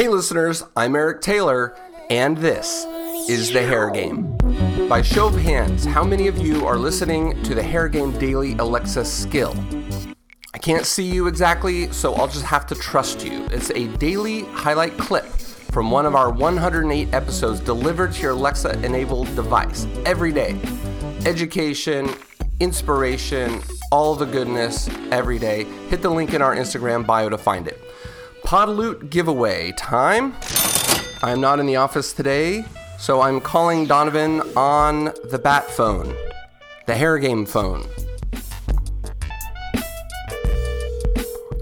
Hey, listeners, I'm Eric Taylor, and this is The Hair Game. By show of hands, how many of you are listening to the Hair Game Daily Alexa skill? I can't see you exactly, so I'll just have to trust you. It's a daily highlight clip from one of our 108 episodes delivered to your Alexa enabled device every day. Education, inspiration, all the goodness every day. Hit the link in our Instagram bio to find it. Podloot giveaway time. I'm not in the office today, so I'm calling Donovan on the bat phone, the hair game phone.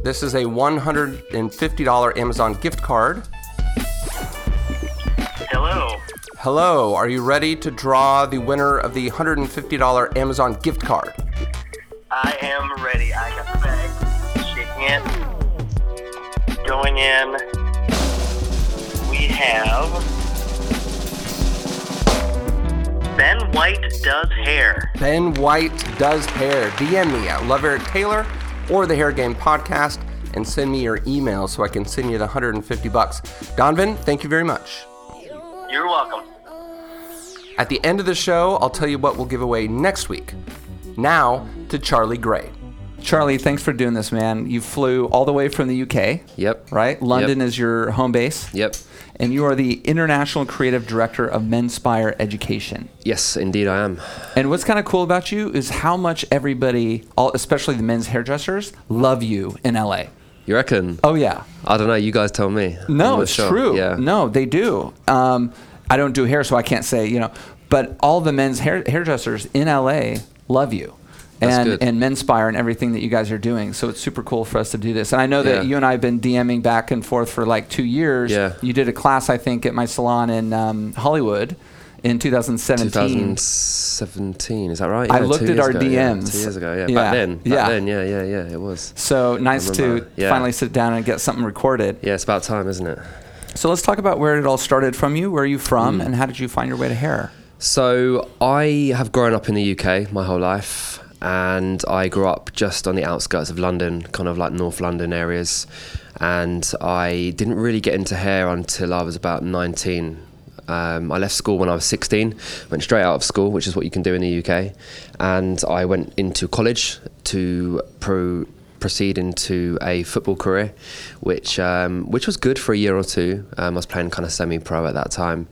This is a $150 Amazon gift card. Hello. Hello, are you ready to draw the winner of the $150 Amazon gift card? I am ready. I got the bag. Shaking it. Going in. We have Ben White does hair. Ben White does hair. DM me at Love Eric Taylor or the Hair Game Podcast and send me your email so I can send you the 150 bucks. Donovan, thank you very much. You're welcome. At the end of the show, I'll tell you what we'll give away next week. Now to Charlie Gray. Charlie, thanks for doing this, man. You flew all the way from the UK. Yep. Right? London Yep. is your home base. Yep. And you are the International Creative Director of Menspire Education. Yes, indeed, I am. And what's kind of cool about you is how much everybody, all, especially the men's hairdressers, love you in LA. You reckon? Oh, yeah. I don't know. You guys tell me. No, it's sure. true. Yeah. No, they do. Um, I don't do hair, so I can't say, you know, but all the men's hair, hairdressers in LA love you. That's and good. and Menspire and everything that you guys are doing. So it's super cool for us to do this. And I know that Yeah. you and I have been DMing back and forth for like two years. Yeah. You did a class, I think, at my salon in um, Hollywood in 2017. 2017, is that right? I looked at our ago, yeah. DMs. Two years ago, yeah. Yeah. Back then. Back Yeah. then, yeah, yeah, yeah, it was. So nice to. Yeah. finally sit down and get something recorded. Yeah, it's about time, isn't it? So let's talk about where it all started from you. Where are you Mm. from, and how did you find your way to hair? So I have grown up in the UK my whole life, and I grew up just on the outskirts of London, kind of like North London areas. And I didn't really get into hair until I was about 19. Um, I left school when I was 16, went straight out of school, which is what you can do in the UK, and I went into college to pro proceed into a football career, which um, which was good for a year or two. Um, I was playing kind of semi-pro at that time,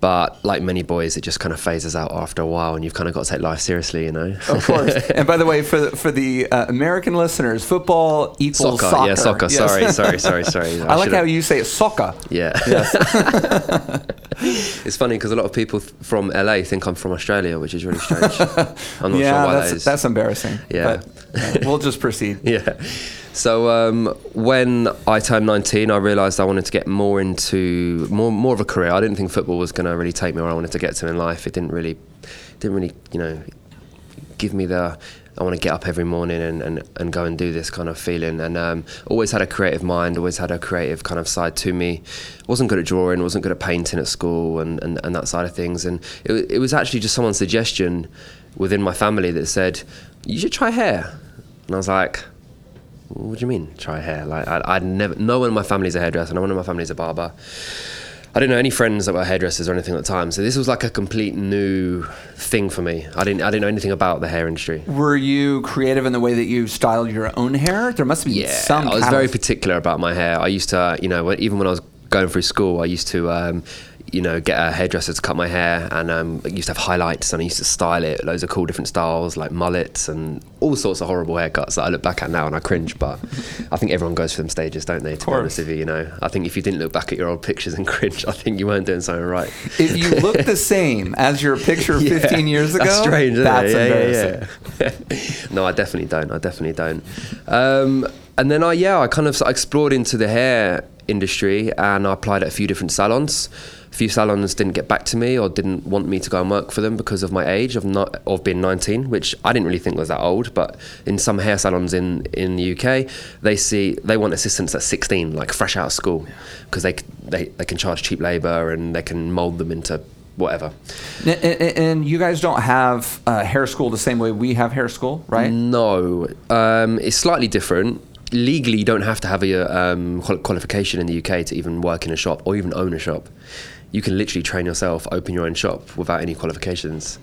but like many boys, it just kind of phases out after a while, and you've kind of got to take life seriously, you know. Of course. and by the way, for the, for the uh, American listeners, football equals Soccer, soccer. yeah, soccer. Yes. Sorry, sorry, sorry, sorry. I, like should've- how you say it, soccer. Yeah. it's funny because a lot of people from LA think I'm from Australia, which is really strange. I'm not yeah, sure why that's, that is. that's embarrassing. Yeah. But uh, we'll just proceed. yeah. So um, when I turned 19, I realised I wanted to get more into more more of a career. I didn't think football was going to really take me where I wanted to get to in life. It didn't really, didn't really, you know, give me the I want to get up every morning and, and, and go and do this kind of feeling. And um, always had a creative mind, always had a creative kind of side to me. Wasn't good at drawing, wasn't good at painting at school and, and, and that side of things. And it, it was actually just someone's suggestion within my family that said, you should try hair. And I was like, what do you mean try hair? Like I, I'd never. No one in my family's a hairdresser. No one in my family's a barber. I didn't know any friends that were hairdressers or anything at the time. So this was like a complete new thing for me. I didn't. I didn't know anything about the hair industry. Were you creative in the way that you styled your own hair? There must be Yeah, some. I was very catalyst. particular about my hair. I used to, you know, even when I was going through school, I used to, um, you know, get a hairdresser to cut my hair, and um, I used to have highlights, and I used to style it, loads of cool different styles, like mullets and all sorts of horrible haircuts that I look back at now and I cringe. But I think everyone goes through them stages, don't they? To be honest with you, you know, I think if you didn't look back at your old pictures and cringe, I think you weren't doing something right. If you look the same as your picture 15 years ago, That's strange, isn't that's it? Yeah, embarrassing. yeah, yeah. no, I definitely don't. I definitely don't. Um, and then I, yeah, I kind of explored into the hair industry and I applied at a few different salons. A few salons didn't get back to me or didn't want me to go and work for them because of my age of not of being 19, which I didn't really think was that old. But in some hair salons in in the UK, they see they want assistants at 16, like fresh out of school, because they, they they can charge cheap labor and they can mold them into whatever. And, and you guys don't have uh, hair school the same way we have hair school, right? No, um, it's slightly different. legally you don't have to have a um, qualification in the UK to even work in a shop or even own a shop. You can literally train yourself, open your own shop without any qualifications,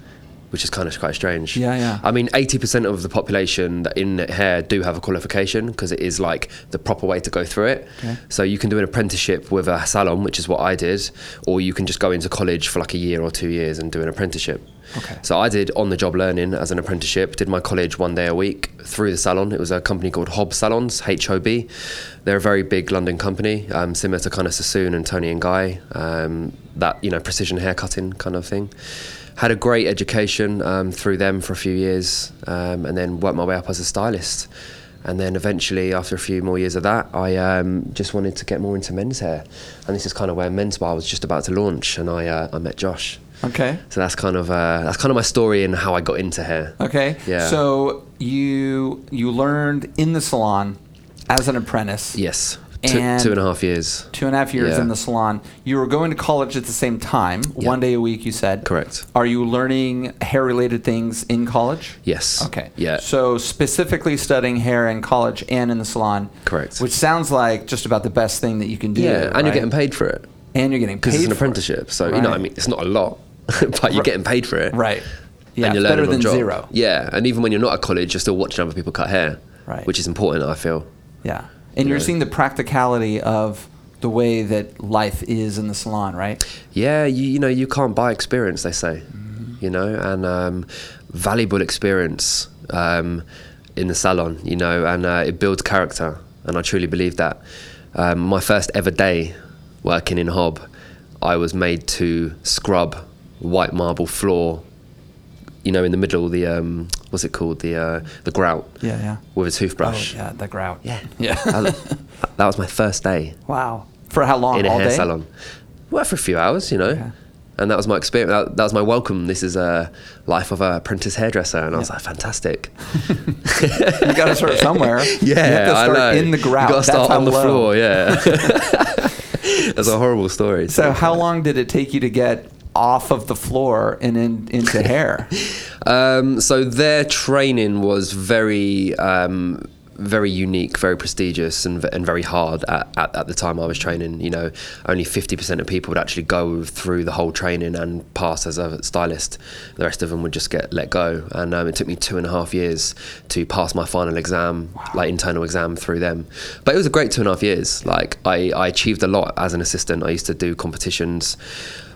which is kind of quite strange. Yeah, yeah. I mean, 80% of the population that in hair do have a qualification because it is like the proper way to go through it. Okay. So you can do an apprenticeship with a salon, which is what I did, or you can just go into college for like a year or two years and do an apprenticeship. Okay. So I did on the job learning as an apprenticeship, did my college one day a week through the salon. It was a company called Hob Salons, H O B. They're a very big London company, um, similar to kind of Sassoon and Toni and Guy, um, that, you know, precision haircutting kind of thing. Had a great education um, through them for a few years um, and then worked my way up as a stylist. And then eventually, after a few more years of that, I um, just wanted to get more into men's hair. And this is kind of where Menspire was just about to launch, and I, uh, I met Josh. Okay. So that's kind of uh, that's kind of my story and how I got into hair. Okay. Yeah. So you you learned in the salon as an apprentice. Yes, And- two and a half years. Two and a half years Yeah. in the salon. You were going to college at the same time, Yeah. one day a week. You said. Correct. Are you learning hair-related things in college? Yes. Okay. Yeah. So specifically studying hair in college and in the salon. Correct. Which sounds like just about the best thing that you can do. yeah, and right? you're getting paid for it And you're getting paid because it's an for it. apprenticeship. So you know, I mean, it's not a lot, but you're getting paid for it. Right. Yeah. and you're it's better learning than job. zero. Yeah, and even when you're not at college, you're still watching other people cut hair. Right. Which is important, I feel. Yeah. And you're seeing the practicality of the way that life is in the salon, right? Yeah, you, you know, you can't buy experience, they say, Mm-hmm. you know, and um, valuable experience um, in the salon, you know, and uh, it builds character. And I truly believe that. Um, my first ever day working in Hob, I was made to scrub white marble floor, you know, in the middle, the, um, what's it called? The, uh, the grout Yeah, yeah. with a toothbrush. Oh, yeah, the grout. Yeah. Yeah. that, that was my first day wow. For how long? in a All hair day? salon. Well, for a few hours, you know. Okay. And that was my experience. That, that was my welcome. This is a life of a apprentice hairdresser, and I was like, fantastic. You got to start somewhere. Yeah, You have to I start know. in the grout. You got to start how on the low. floor. Yeah. That's a horrible story. So how long did it take you to get off of the floor and in, into hair? Um, so their training was very, um, very unique, very prestigious, and, and very hard at, at, at the time I was training. You know, only 50% of people would actually go through the whole training and pass as a stylist. The rest of them would just get let go. And um, it took me two and a half years to pass my final exam, like internal exam through them. But it was a great two and a half years. Like I, I achieved a lot as an assistant. I used to do competitions.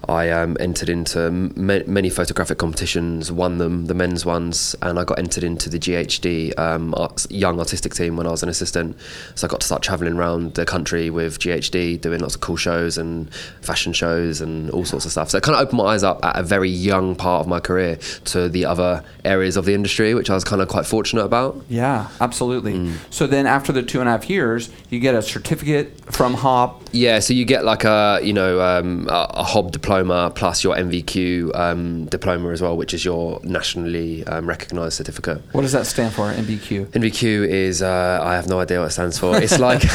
I um, entered into m- many photographic competitions, won them, the men's ones, and I got entered into the GHD um, arts, young artistic team when I was an assistant. So I got to start traveling around the country with GHD, doing lots of cool shows and fashion shows and all sorts of stuff. So it kind of opened my eyes up at a very young part of my career to the other areas of the industry, which I was kind of quite fortunate about. Yeah, absolutely. Mm. So then after the two and a half years, you get a certificate from Hob. Yeah, so you get like a you know um, a, a Hob diploma plus your NVQ um, diploma as well, which is your nationally um, recognised certificate. What does that stand for, MBQ? NVQ is uh, I have no idea what it stands for. It's like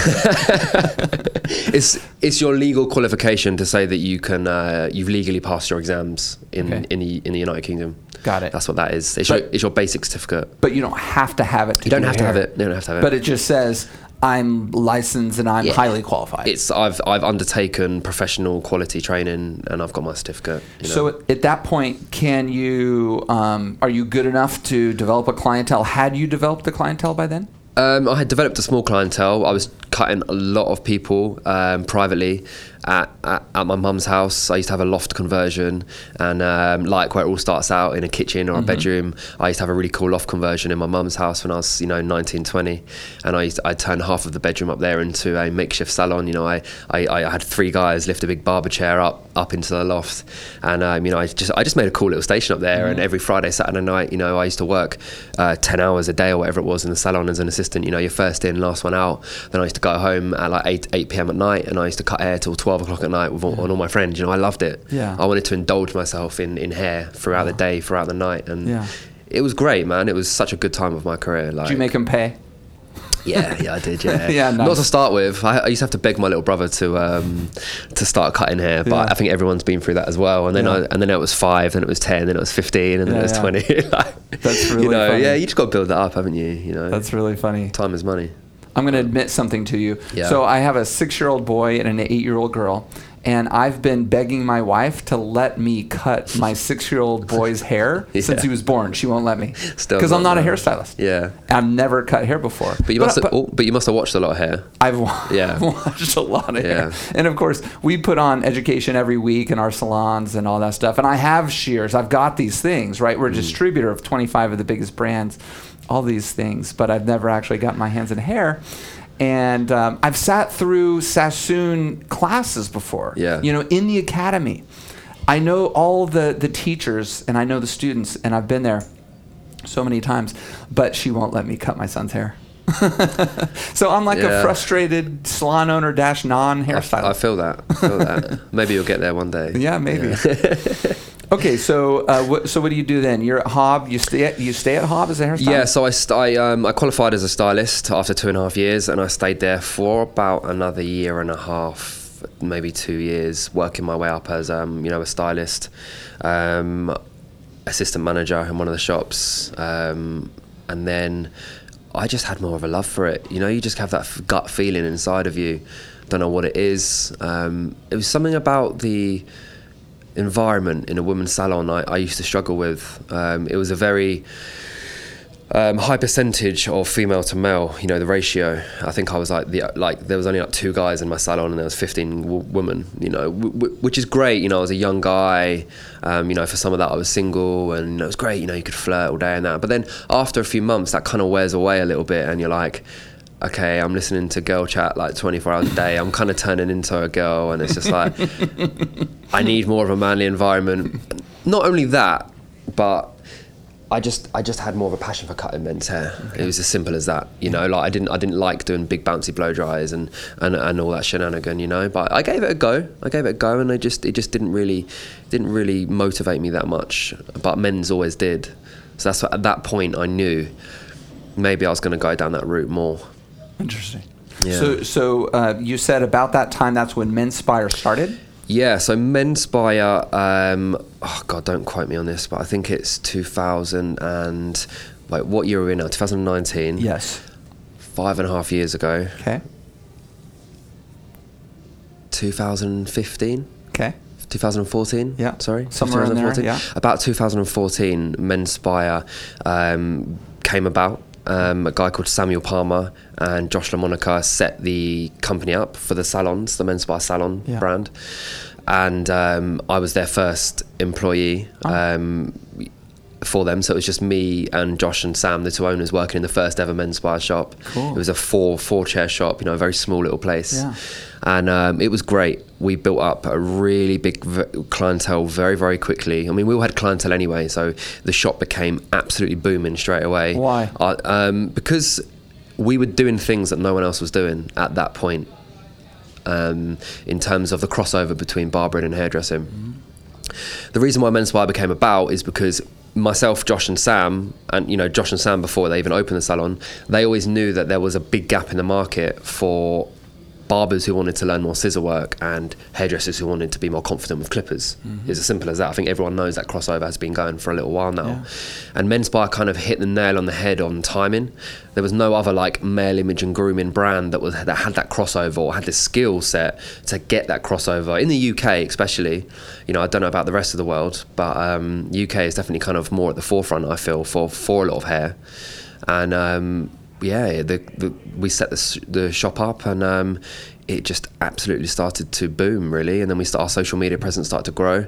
it's it's your legal qualification to say that you can uh, you've legally passed your exams in Okay. in the in the United Kingdom. Got it. That's what that is. It's, But- your, it's your basic certificate. But you don't have to have it to You don't do have to have it. You don't have to have it. But it just says, I'm licensed and I'm Yeah. highly qualified. it's I've I've undertaken professional quality training and I've got my certificate. You know? So at, at that point, can you um, are you good enough to develop a clientele? Had you developed the clientele by then? Um, I had developed a small clientele. I was cutting a lot of people um, privately at, at, at my mum's house. I used to have a loft conversion, and um, like where it all starts out in a kitchen or Mm-hmm. a bedroom. I used to have a really cool loft conversion in my mum's house when I was, you know, 19, 20. and I used to, I turned half of the bedroom up there into a makeshift salon. You know, I, I, I had three guys lift a big barber chair up up into the loft, and um, you know, I just I just made a cool little station up there. Mm-hmm. And every Friday, Saturday night, you know, I used to work uh, 10 hours a day or whatever it was in the salon as an assistant. You know, you're first in, last one out. Then I used to go home at like 8, 8 p.m. at night, and I used to cut hair till 12 o'clock at night with all, on all my friends. You know, I loved it. Yeah. I wanted to indulge myself in, in hair throughout the day, throughout the night, and Yeah. it was great, man. It was such a good time of my career. Like, Did you make them pay? yeah, yeah, I did. Yeah, Yeah, Not to start with, I, I used to have to beg my little brother to um, to start cutting hair, but Yeah. I think everyone's been through that as well. And then Yeah. I, and then it was five, then it was ten, then it was fifteen, and then Yeah, it was yeah. twenty. like, That's really you know, funny. yeah. You just got to build that up, haven't you? You know, That's really funny. time is money. I'm going to admit something to you. Yeah. So I have a six-year-old boy and an eight-year-old girl, and I've been begging my wife to let me cut my six-year-old boy's hair since he was born. She won't let me because I'm not a hairstylist. Yeah. I've never cut hair before. But you must have, oh, but you must have watched a lot of hair. I've Yeah. watched a lot of hair. And of course, we put on education every week in our salons and all that stuff. And I have shears. I've got these things, right? Mm. We're a distributor of 25 of the biggest brands, all these things. But I've never actually gotten my hands in hair. And um, I've sat through Sassoon classes before. Yeah. You know, in the academy. I know all the, the teachers and I know the students, and I've been there so many times, but she won't let me cut my son's hair. so I'm like a frustrated salon owner dash non I, hairstylist. I feel that. I feel that. Maybe you'll get there one day. yeah, maybe. okay, so uh, what, so what do you do then? You're at Hob. You stay at you stay at Hob as a hairstylist. Yeah, so I, st- I, um, I qualified as a stylist after two and a half years, and I stayed there for about another year and a half, maybe two years, working my way up as um, you know a stylist, um, assistant manager in one of the shops, um, and then I just had more of a love for it. You know, you just have that f- gut feeling inside of you. Don't know what it is. Um, it was something about the environment in a women's salon I, I used to struggle with. Um, it was a very um, high percentage of female to male. You know the ratio. I think I was like the like there was only like two guys in my salon and there was 15 w- women. You know, w- w- which is great. You know, I was a young guy. Um, you know, for some of that I was single and it was great. You know, you could flirt all day and that. But then after a few months, that kind of wears away a little bit, and you're like. Okay, I'm listening to girl chat like 24 hours a day. I'm kind of turning into a girl, and it's just like I need more of a manly environment. Not only that, but I just I just had more of a passion for cutting men's hair. It was as simple as that, you know. Like I didn't I didn't like doing big bouncy blow dries and, and, and all that shenanigan, you know. But I gave it a go. I gave it a go, and I just it just didn't really didn't really motivate me that much. But men's always did. So that's what, at that point I knew maybe I was going to go down that route more. Interesting. Yeah. So so uh, you said about that time that's when Menspire started. Yeah, so Menspire, um, oh God, don't quote me on this, but I think it's 2000 and, wait, what year are we in now? 2019? Yes. Five and a half years ago. Okay. 2015? Okay. 2014? Yeah, Sorry? somewhere in there, 2014? yeah. About 2014, Menspire um, came about. Um, a guy called Samuel Palmer and Josh Lamonaca set the company up for the salons, the Menspire salon Yeah. brand. And um, I was their first employee. Oh. Um, for them. So it was just me and Josh and Sam, the two owners, working in the first ever men's shop. Cool. It was a four four chair shop, you know, a very small little place. Yeah. And um, it was great. We built up a really big v- clientele very very quickly. I mean, we all had clientele anyway, so the shop became absolutely booming straight away. Why? Uh, um, because we were doing things that no one else was doing at that point. Um, in terms of the crossover between barbering and hairdressing. The reason why Menspire became about is because myself, Josh, and Sam, and you know Josh and Sam before they even opened the salon, they always knew that there was a big gap in the market for barbers who wanted to learn more scissor work and hairdressers who wanted to be more confident with clippers. It's as simple as that. I think everyone knows that crossover has been going for a little while now. Yeah. And Menspire kind of hit the nail on the head on timing. There was no other like male image and grooming brand that was that had that crossover or had the skill set to get that crossover in the UK, especially. You know, I don't know about the rest of the world, but um, UK is definitely kind of more at the forefront. I feel for for a lot of hair, and um, yeah, the, the, we set the, the shop up and. Um, it just absolutely started to boom, really, and then we start our social media presence started to grow,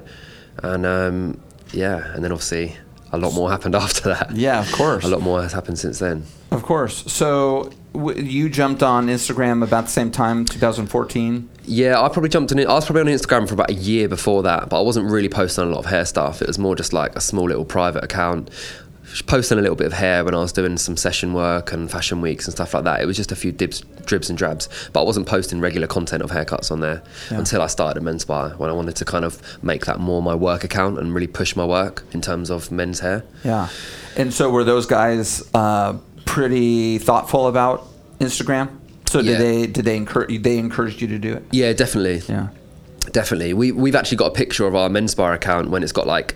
and um, yeah, and then obviously a lot more happened after that. Yeah, of course. A lot more has happened since then. Of course. So w- you jumped on Instagram about the same time, 2014. Yeah, I probably jumped on it. I was probably on Instagram for about a year before that, but I wasn't really posting a lot of hair stuff. It was more just like a small little private account, posting a little bit of hair when I was doing some session work and fashion weeks and stuff like that. It was just a few dibs, dribs and drabs, but I wasn't posting regular content of haircuts on there Yeah. until I started at Menspire when I wanted to kind of make that more my work account and really push my work in terms of men's hair. Yeah. And so were those guys uh, pretty thoughtful about Instagram? So did Yeah. they did they encourage they encouraged you to do it? Yeah, definitely. Yeah. Definitely. We, we've actually got a picture of our Menspire account when it's got like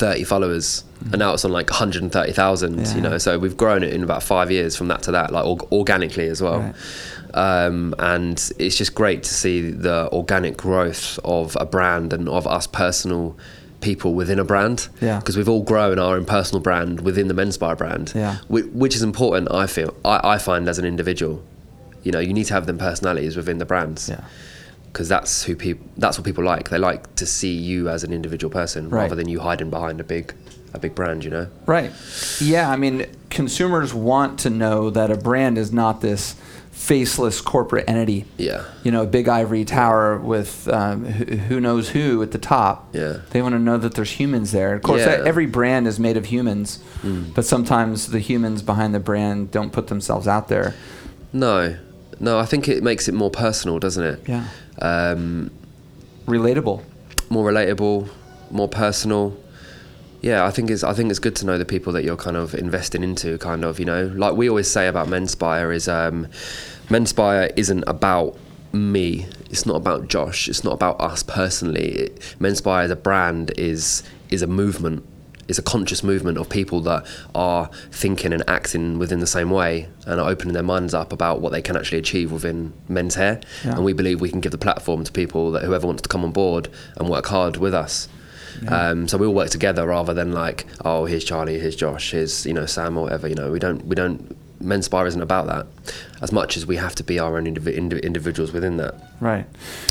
30 followers and now it's on like 130,000 Yeah. you know so we've grown it in about 5 years from that to that like org- organically as well Right. um, and it's just great to see the organic growth of a brand and of us personal people within a brand Yeah. because we've all grown our own personal brand within the Menspire brand Yeah. whi- which is important I feel I, I find as an individual you know you need to have them personalities within the brands Yeah. Because that's who people that's what people like they like to see you as an individual person Right. rather than you hiding behind a big a big brand you know Right. Yeah, I mean, consumers want to know that a brand is not this faceless corporate entity. yeah You know, a big ivory tower with um, who, knows who at the top. Yeah. They want to know that there's humans there. Of course, Yeah. Mm. every brand is made of humans, but sometimes the humans behind the brand don't put themselves out there. no no I think it makes it more personal doesn't it? Yeah. um, Relatable. more relatable more personal. Yeah I think it's I think it's good to know the people that you're kind of investing into kind of you know? Like we always say about Menspire is um, Menspire isn't about me. It's not about Josh. It's not about us personally. It, Menspire as a brand is is a movement it's a conscious movement of people that are thinking and acting within the same way and are opening their minds up about what they can actually achieve within men's hair. Yeah. and we believe we can give the platform to people that whoever wants to come on board and work hard with us. Um, so we all work together rather than like oh here's Charlie here's Josh here's you know Sam or whatever you know we don't we don't Menspire isn't about that as much as we have to be our own indivi- indi- individuals within that Right.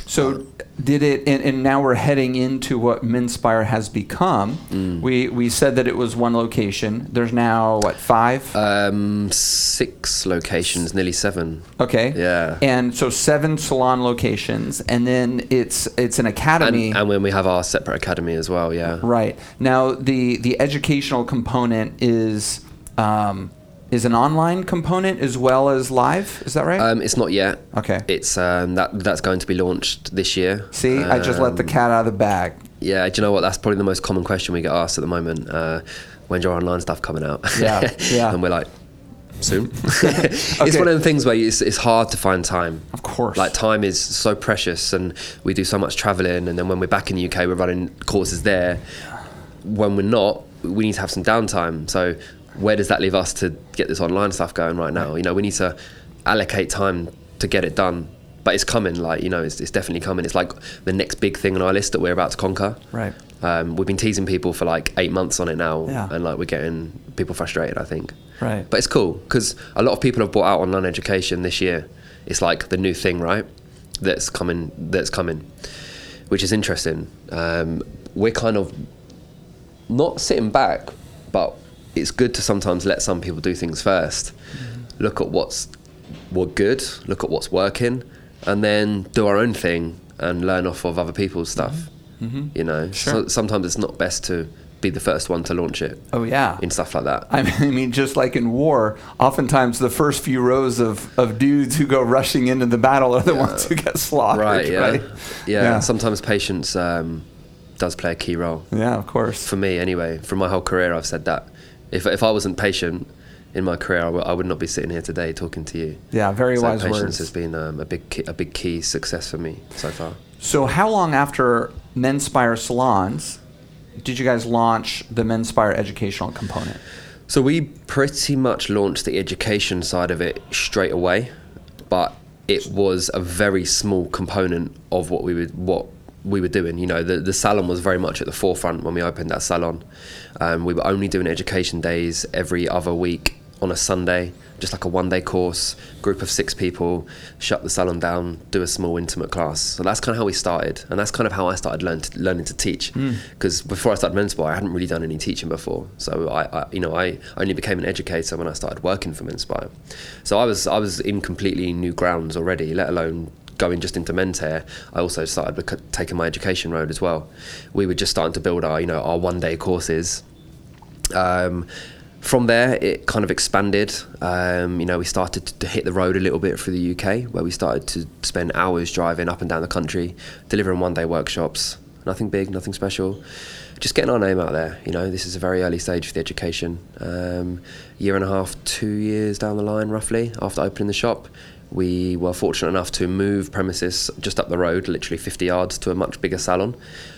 So did it, and, and now we're heading into what Menspire has become. Mm. We we said that it was one location. There's now what five? um, six locations nearly seven okay. yeah. And so seven salon locations, and then it's it's an academy. and, and when we have our separate academy as well yeah right now, the the educational component is. Um, is an online component as well as live? Is that right? um, it's not yet okay. it's um, that that's going to be launched this year See, I just let the Um, cat out of the bag. Yeah, do you know what? That's probably the most common question we get asked at the moment. Uh, when's your online stuff coming out? Yeah, yeah. and we're like, soon. It's one of the things where it's, it's hard to find time. Of course. Like time is so precious, and we do so much traveling. And then when we're back in the UK, we're running courses there. When we're not, we need to have some downtime. So where does that leave us to get this online stuff going right now? You know, we need to allocate time to get it done. But it's coming. Like you know, it's, it's definitely coming. It's like the next big thing on our list that we're about to conquer. Right. Um, we've been teasing people for like eight months on it now, Yeah. and like we're getting people frustrated. I think. Right. But it's cool because a lot of people have bought out online education this year. It's like the new thing, right? That's coming. That's coming, which is interesting. Um, we're kind of not sitting back, but it's good to sometimes let some people do things 1st Mm-hmm. Look at what's what good. Look at what's working, and then do our own thing and learn off of other people's stuff. You know, Mm-hmm. Sure. so, sometimes it's not best to be the first one to launch it oh yeah. in stuff like that. I mean, just like in war, oftentimes the first few rows of, of dudes who go rushing into the battle are the ones who get slaughtered. right yeah Right. yeah, Yeah. sometimes patience um, does play a key role Yeah, of course. for me anyway from my whole career i've said that if, if i wasn't patient in my career I, w- I would not be sitting here today talking to you Yeah, very so wise patience words. has been um, a big key, a big key success for me so far So, how long after Menspire salons did you guys launch the Menspire educational component? So we pretty much launched the education side of it straight away, but it was a very small component of what we would what we were doing. You know, the the salon was very much at the forefront when we opened that salon. Um, we were only doing education days every other week on a Sunday, just like a one day course, group of six people, shut the salon down, do a small intimate class. So that's kind of how we started, and that's kind of how I started learn to, learning to teach. Because before I started Menspire, I hadn't really done any teaching before. So I, I, you know, I only became an educator when I started working for Menspire. So I was I was in completely new grounds already, let alone going just into men's hair, I also started taking my education road as well. We were just starting to build our, you know, our one day courses. Um, from there, it kind of expanded. Um, you know, we started to hit the road a little bit for the UK, where we started to spend hours driving up and down the country, delivering one day workshops. Nothing big, nothing special. Just getting our name out there. You know, this is a very early stage for the education. Um, year and a half, two years down the line, roughly, after opening the shop, we were fortunate enough to move premises just up the road, literally 50 yards, to a much bigger salon.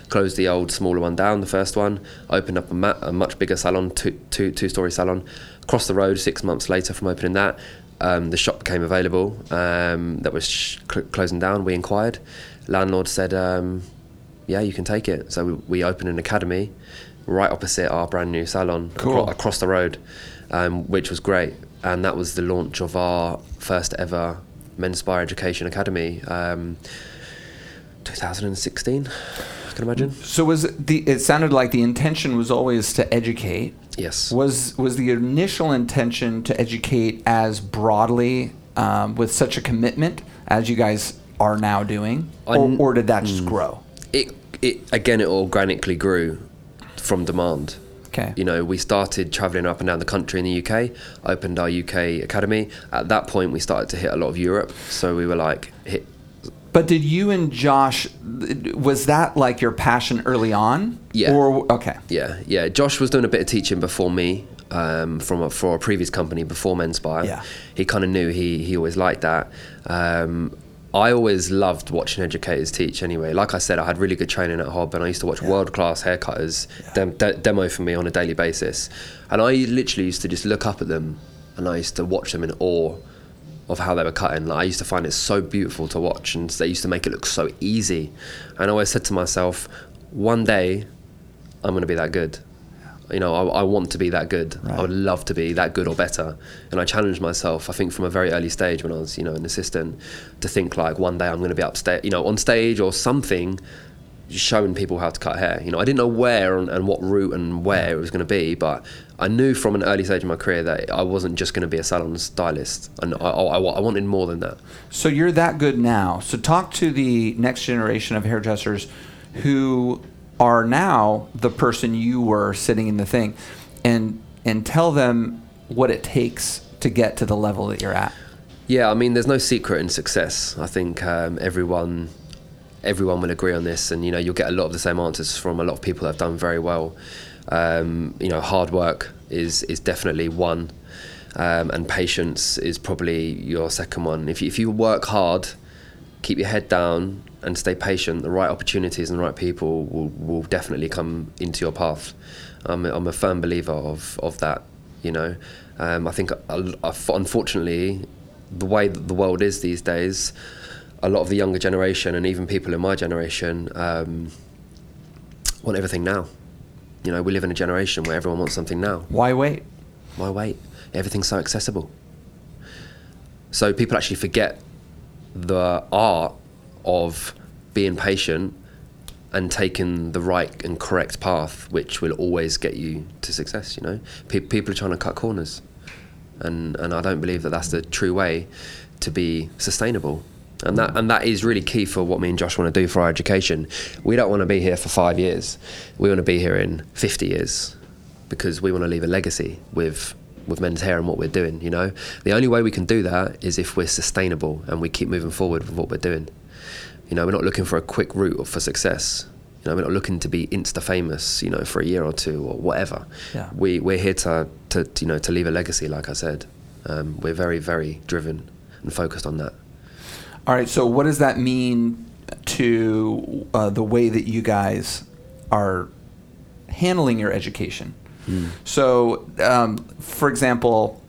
Closed the old smaller one down, the first one, opened up a, ma- a much bigger salon, two, two, two story salon. Across the road, six months later from opening that, um, the shop became available um, that was sh- cl- closing down. We inquired. Landlord said, um, Yeah, you can take it. So we, we opened an academy right opposite our brand new salon Cool. acro- across the road, um, which was great. And that was the launch of our first ever Menspire Education Academy, um, 2016, I can imagine. So was it the? It sounded like the intention was always to educate. Yes. Was was the initial intention to educate as broadly um, with such a commitment as you guys are now doing, or, or did that just grow? It, it again, it organically grew from demand. Okay. You know, we started traveling up and down the country in the UK, opened our UK academy. At that point, we started to hit a lot of Europe. So we were like, hit. But did you and Josh? Was that like your passion early on? Yeah. Or okay. Yeah, yeah. Josh was doing a bit of teaching before me um, from a, for a previous company before Menspire. Yeah. He kind of knew he he always liked that. Um, I always loved watching educators teach. Anyway, like I said, I had really good training at Hob, and I used to watch world class haircutters dem- de- demo for me on a daily basis. And I literally used to just look up at them, and I used to watch them in awe of how they were cutting. Like, I used to find it so beautiful to watch, and they used to make it look so easy. And I always said to myself, one day I'm going to be that good. You know, I, I want to be that good. Right. I would love to be that good or better. And I challenged myself, I think, from a very early stage when I was, you know, an assistant, to think like one day I'm going to be upstate, you know, on stage or something, showing people how to cut hair. You know, I didn't know where and, and what route and where it was going to be, but I knew from an early stage of my career that I wasn't just going to be a salon stylist. And I, I, I wanted more than that. So you're that good now. So talk to the next generation of hairdressers who are now the person you were sitting in the thing, and and tell them what it takes to get to the level that you're at. Yeah, I mean, there's no secret in success. I think um, everyone everyone will agree on this, and you know, you'll get a lot of the same answers from a lot of people that have done very well. Um, you know, hard work is is definitely one, um, and patience is probably your second one. If you, if you work hard, keep your head down, and stay patient, the right opportunities and the right people will, will definitely come into your path. I'm, a- I'm a firm believer of, of that. You know, um, I think unfortunately, the way that the world is these days, a lot of the younger generation and even people in my generation um, want everything now. You know, we live in a generation where everyone wants something now. Why wait? Why wait? Everything's so accessible. So people actually forget the art of being patient and taking the right and correct path, which will always get you to success. You know, Pe- people are trying to cut corners, and and I don't believe that that's the true way to be sustainable. And that and that is really key for what me and Josh want to do for our education. We don't want to be here for five years. We want to be here in fifty years, because we want to leave a legacy with with men's hair and what we're doing. You know, the only way we can do that is if we're sustainable and we keep moving forward with what we're doing. You know, we're not looking for a quick route for success. You know, we're not looking to be insta famous. You know, for a year or two or whatever. Yeah. We we're here to to you know to leave a legacy. Like I said, um, we're very very driven and focused on that. All right. So what does that mean to uh, the way that you guys are handling your education? So, um, for example,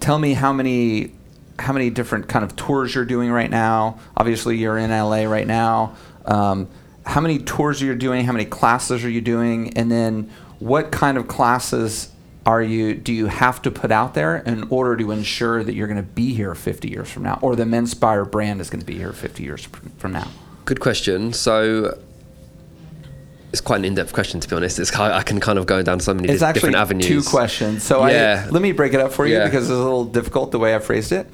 tell me how many how many different kind of tours you're doing right now. Obviously, you're in LA right now. Um, how many tours are you doing? How many classes are you doing? And then, what kind of classes are you do you have to put out there in order to ensure that you're going to be here 50 years from now, or the Menspire brand is going to be here 50 years from now? Good question. So. It's quite an in-depth question, to be honest. It's I can kind of go down so many It's di- actually different avenues. two questions. So Yeah. I, let me break it up for you Yeah. because it's a little difficult the way I phrased it.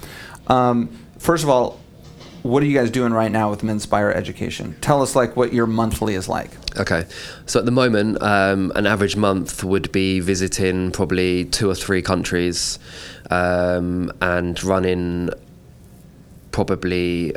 Um, first of all, what are you guys doing right now with Menspire Education? Tell us like what your monthly is like. Okay, so at the moment, um, an average month would be visiting probably two or three countries um, and running probably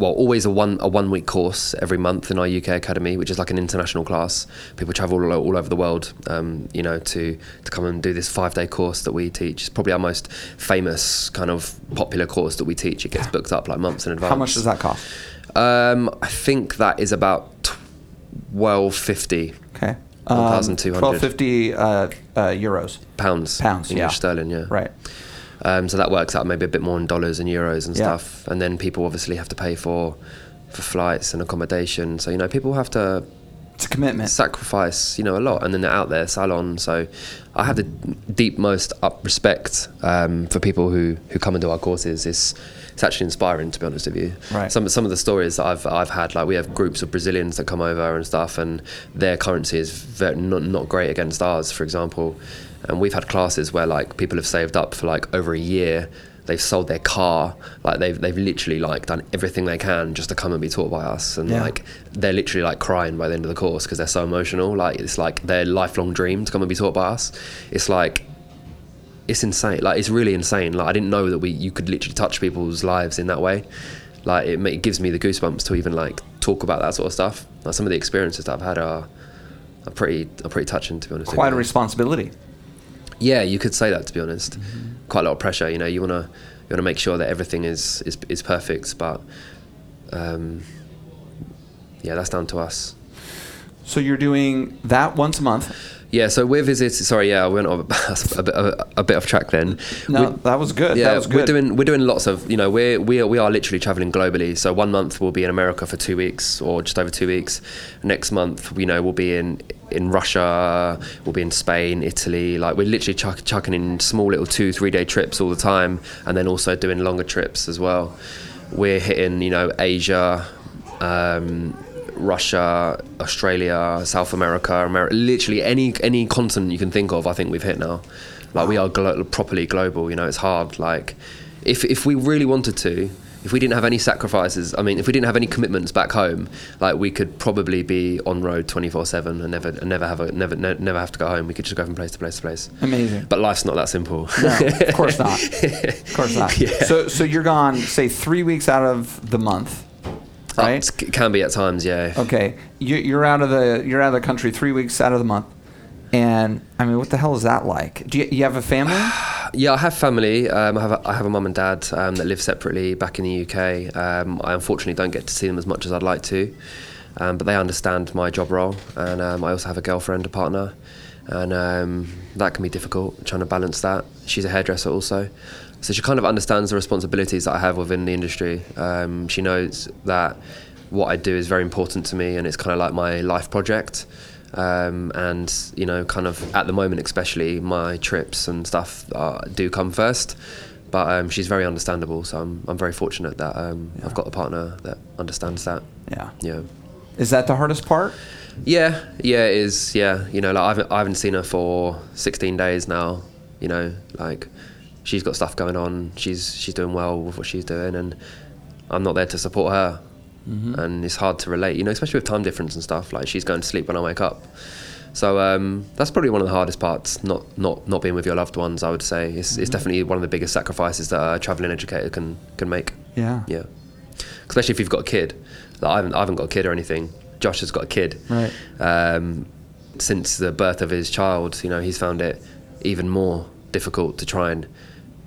well, always a one a one week course every month in our UK academy, which is like an international class. People travel all, all over the world, um, you know, to to come and do this five day course that we teach. It's probably our most famous kind of popular course that we teach. It gets booked up like months in advance. How much does that cost? Um, I think that is about twelve fifty Okay. 1,200. Twelve fifty uh, uh, euros. pounds. Pounds, English yeah. sterling. Yeah. Right. Um, so that works out maybe a bit more in dollars and euros and Yeah. stuff. And then people obviously have to pay for for flights and accommodation. So you know people have to It's a commitment. sacrifice you know a lot, and then they're out there salon. So I have the deep most up respect um, for people who who come and do our courses. It's it's actually inspiring to be honest with you. Right. Some some of the stories that I've I've had like we have groups of Brazilians that come over and stuff, and their currency is very, not not great against ours, for example. And we've had classes where like people have saved up for like over a year. They've sold their car, like they've they've literally like done everything they can just to come and be taught by us, and Yeah. like they're literally like crying by the end of the course because they're so emotional. Like it's like their lifelong dream to come and be taught by us. It's like it's insane. Like it's really insane. Like I didn't know that we you could literally touch people's lives in that way. Like it, it gives me the goosebumps to even like talk about that sort of stuff. Like some of the experiences that I've had are are pretty are pretty touching to be honest. with Quite a responsibility. Yeah, you could say that to be honest. Mm-hmm. Quite a lot of pressure. You know, you wanna you wanna make sure that everything is is, is perfect, but um, yeah, that's down to us. So you're doing that once a month. Yeah, so we're visiting. Sorry, yeah, we went on a, bit, a, a bit off track then. No, We're- that was good. Yeah, that was good. we're doing we're doing lots of you know we're we are, we are literally traveling globally. So one month we'll be in America for two weeks or just over two weeks. Next month you know we'll be in in Russia, we'll be in Spain, Italy. Like we're literally chuck, chucking in small little two three day trips all the time, and then also doing longer trips as well. We're hitting you know Asia. Um, Russia, Australia, South America, America, literally any any continent you can think of. I think we've hit now. Like we are glo- properly global. You know, it's hard. Like if if we really wanted to, if we didn't have any sacrifices, I mean, if we didn't have any commitments back home, like we could probably be on road twenty four seven and never and never have a never ne- never have to go home. We could just go from place to place to place. Amazing. But life's not that simple. No, of course not. Of course not. Yeah. So, so you're gone, say, three weeks out of the month, right? It can be at times, yeah. Okay, you, you're out of the you're out of the country three weeks out of the month, and I mean, what the hell is that like? Do you, you have a family? Yeah, I have family. Um, I have a, I have a mum and dad um, that live separately back in the UK. Um, I unfortunately don't get to see them as much as I'd like to, um, but they understand my job role, and um, I also have a girlfriend, a partner, and um, that can be difficult trying to balance that. She's a hairdresser also, so she kind of understands the responsibilities that I have within the industry. She knows that what I do is very important to me, and it's kind of like my life project um, and you know, kind of at the moment, especially my trips and stuff uh, do come first. But um, she's very understandable, so I'm I'm very fortunate that um, I've got a partner that understands that. Yeah. Yeah. Is that the hardest part? Yeah, yeah, it is. Yeah, you know, like I haven't, I haven't seen her for 16 days now. You know, like she's got stuff going on. She's she's doing well with what she's doing, and I'm not there to support her. And it's hard to relate, you know, especially with time difference and stuff. Like she's going to sleep when I wake up. So um, that's probably one of the hardest parts. Not not not being with your loved ones. I would say it's, it's definitely one of the biggest sacrifices that a traveling educator can can make. Yeah. Yeah, especially if you've got a kid. Like I haven't, I haven't got a kid or anything. Josh has got a kid. Right. Um, since the birth of his child, you know, he's found it even more difficult to try and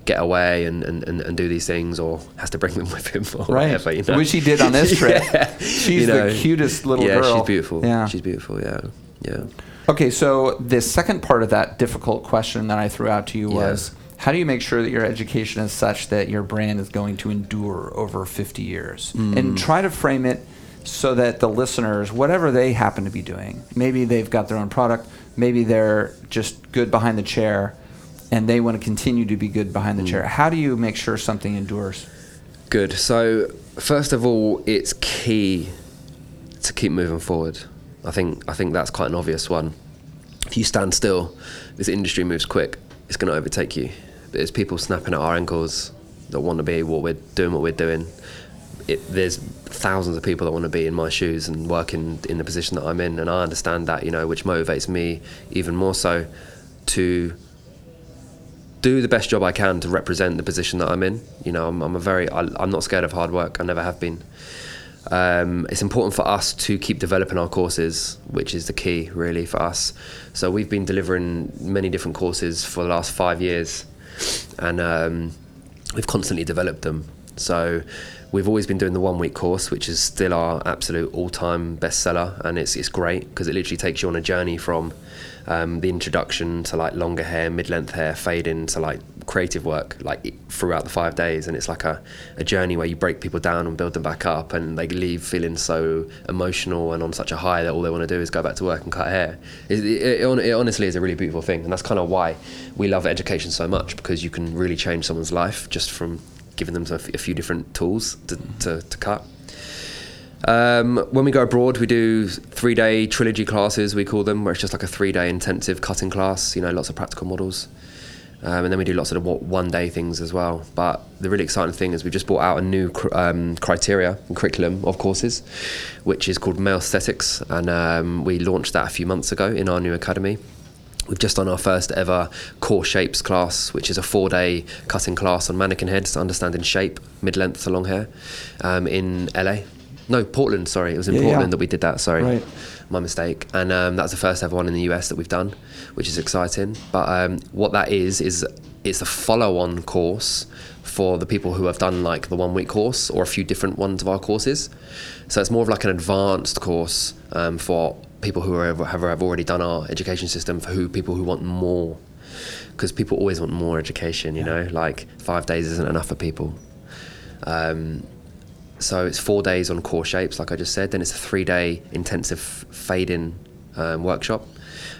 get away and, and, and, and do these things, or has to bring them with him, or Right. whatever. You know? Which he did on this trip. Yeah. She's You know. the cutest little yeah, girl. she's beautiful. Yeah. she's beautiful. Yeah, yeah. Okay, so the second part of that difficult question that I threw out to you Yeah. was how do you make sure that your education is such that your brand is going to endure over 50 years? Mm. And try to frame it so that the listeners, whatever they happen to be doing, maybe they've got their own product, maybe they're just good behind the chair and they want to continue to be good behind the Mm. chair. How do you make sure something endures? Good. So first of all, it's key to keep moving forward. I think I think that's quite an obvious one. If you stand still, this industry moves quick. It's going to overtake you. There's people snapping at our ankles that want to be what we're doing, what we're doing. It, there's thousands of people that want to be in my shoes and work in, in the position that I'm in, and I understand that, you know, which motivates me even more so to do the best job I can to represent the position that I'm in. You know, I'm, I'm a very, I, I'm not scared of hard work. I never have been. Um, it's important for us to keep developing our courses, which is the key really for us. So we've been delivering many different courses for the last five years, and um, we've constantly developed them. So we've always been doing the one week course, which is still our absolute all time bestseller, and it's it's great because it literally takes you on a journey from um, the introduction to like longer hair, mid length hair, fade into like creative work, like throughout the five days, and it's like a, a journey where you break people down and build them back up, and they leave feeling so emotional and on such a high that all they want to do is go back to work and cut hair. It, it, it, honestly is a really beautiful thing, and that's kind of why we love education so much because you can really change someone's life just from giving them a, f- a few different tools to, to, to cut. Um, when we go abroad, we do three day trilogy classes, we call them, where it's just like a three day intensive cutting class, you know, lots of practical models. Um, and then we do lots of one day things as well. But the really exciting thing is we've just brought out a new cr- um, criteria and curriculum of courses, which is called Male Aesthetics. And um, we launched that a few months ago in our new academy. We've just done our first ever core shapes class, which is a four day cutting class on mannequin heads, understanding shape, mid length to long hair, um, in LA. No, Portland, sorry. It was in Yeah, yeah. Portland that we did that, sorry. Right. My mistake. And um, that's the first ever one in the US that we've done, which is exciting. But um, what that is, is it's a follow on course for the people who have done like the one week course or a few different ones of our courses. So it's more of like an advanced course um, for people who are, have, have already done our education system, for who people who want more. Because people always want more education, you know, like five days isn't enough for people. Um, so it's four days on core shapes, like I just said. Then it's a three-day intensive fade-in um, workshop,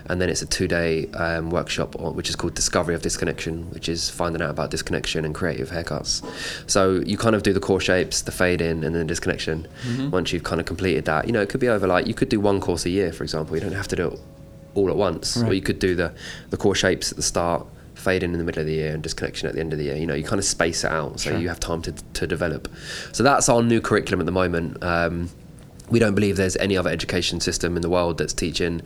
and then it's a two-day um, workshop on, which is called Discovery of Disconnection, which is finding out about disconnection and creative haircuts. So you kind of do the core shapes, the fade-in, and then disconnection. Once you've kind of completed that, you know, it could be over like you could do one course a year, for example. You don't have to do it all at once, or you could do the the core shapes at the start. Fade in in the middle of the year and disconnection at the end of the year. You know, you kind of space it out so Sure. you have time to, to develop. So that's our new curriculum at the moment. Um, we don't believe there's any other education system in the world that's teaching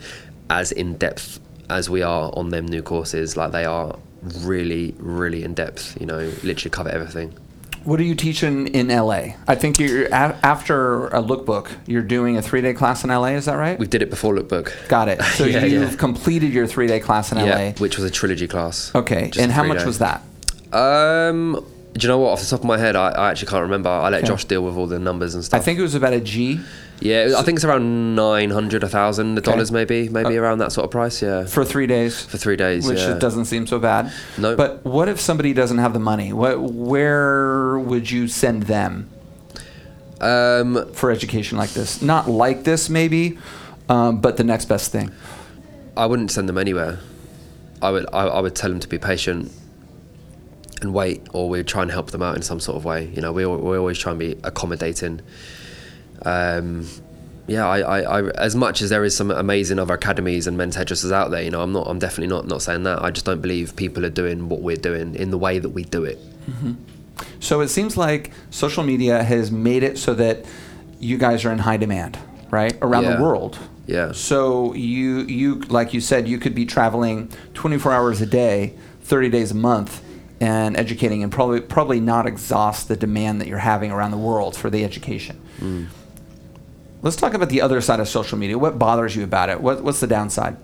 as in depth as we are on them new courses. Like they are really, really in depth. You know, literally cover everything. What are you teaching in LA? I think you're a- after a lookbook. You're doing a three day class in LA. Is that right? We did it before Lookbook. Got it. So Yeah, you've yeah. completed your three day class in Yeah, LA. which was a trilogy class. Okay. Just And how much three-day. was that? Um, do you know what? Off the top of my head, I, I actually can't remember. I let Okay. Josh deal with all the numbers and stuff. I think it was about a G Yeah, I think it's around nine hundred, a thousand Okay. dollars, maybe, maybe Uh, around that sort of price. Yeah, for three days. for three days. which yeah. doesn't seem so bad. No. But what if somebody doesn't have the money? What, where would you send them Um, for education like this? Not like this, maybe, um, but the next best thing. I wouldn't send them anywhere. I would, I, I would tell them to be patient and wait, or we'd try and help them out in some sort of way. You know, we we always try and be accommodating. Um, yeah, I, I, I, as much as there is some amazing other academies and men's hairdressers out there, you know, I'm not, I'm definitely not, not saying that. I just don't believe people are doing what we're doing in the way that we do it. So it seems like social media has made it so that you guys are in high demand, right, around Yeah. the world. Yeah. So you you like you said you could be traveling 24 hours a day, 30 days a month, and educating, and probably probably not exhaust the demand that you're having around the world for the education. Mm. Let's talk about the other side of social media. What bothers you about it? What, what's the downside?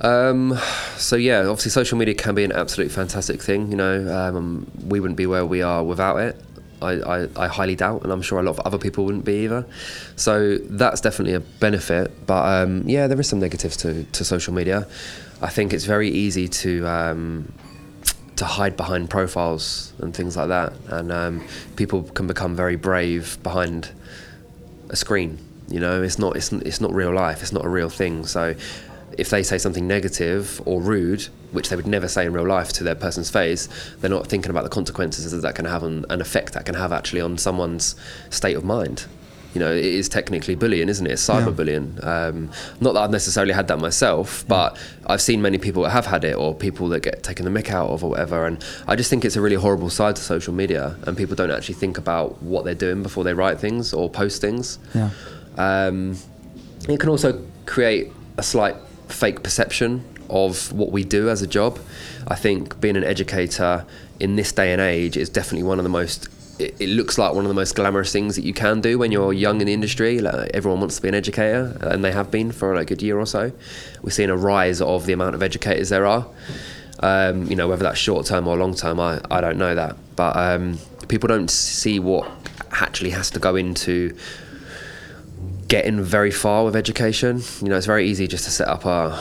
Um, so yeah, obviously social media can be an absolute fantastic thing. You know, um, we wouldn't be where we are without it. I, I, I highly doubt, and I'm sure a lot of other people wouldn't be either. So that's definitely a benefit. But um, yeah, there is some negatives to, to social media. I think it's very easy to um, to hide behind profiles and things like that, and um, people can become very brave behind a screen. You know, it's not it's, it's not real life. It's not a real thing. So if they say something negative or rude, which they would never say in real life to their person's face, they're not thinking about the consequences that that can have on an effect that can have actually on someone's state of mind. You know, it is technically bullying, isn't it? It's cyberbullying. Um, not that I've necessarily had that myself, but I've seen many people that have had it, or people that get taken the mick out of, or whatever. And I just think it's a really horrible side to social media, and people don't actually think about what they're doing before they write things or post things. Yeah. Um, it can also create a slight fake perception of what we do as a job. I think being an educator in this day and age is definitely one of the most it, it looks like one of the most glamorous things that you can do when you're young in the industry. Like everyone wants to be an educator, and they have been for like a good year or so. We're seeing a rise of the amount of educators there are. Um, you know, whether that's short term or long term, I, I don't know that. But um, people don't see what actually has to go into getting very far with education. You know, it's very easy just to set up a,